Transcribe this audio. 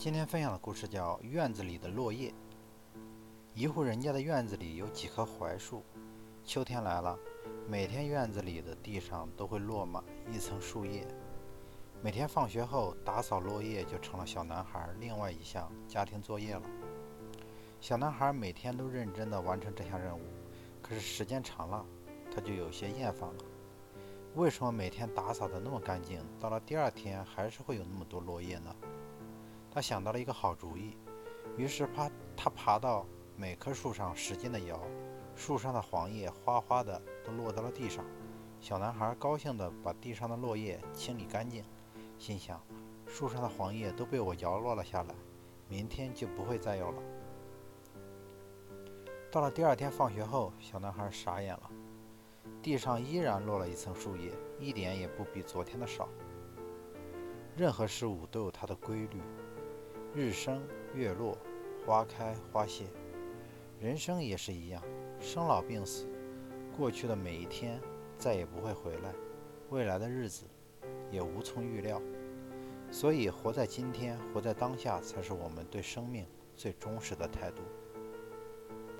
今天分享的故事叫《院子里的落叶》。一户人家的院子里有几棵槐树，秋天来了，每天院子里的地上都会落满一层树叶。每天放学后，打扫落叶就成了小男孩另外一项家庭作业了。小男孩每天都认真地完成这项任务，可是时间长了，他就有些厌烦了。为什么每天打扫得那么干净，到了第二天还是会有那么多落叶呢？他想到了一个好主意，于是爬他爬到每棵树上，使劲地摇，树上的黄叶哗哗的都落到了地上。小男孩高兴地把地上的落叶清理干净，心想：树上的黄叶都被我摇落了下来，明天就不会再有了。到了第二天放学后，小男孩傻眼了，地上依然落了一层树叶，一点也不比昨天的少。任何事物都有它的规律。日升月落，花开花谢，人生也是一样，生老病死，过去的每一天再也不会回来，未来的日子也无从预料。所以，活在今天，活在当下，才是我们对生命最忠实的态度。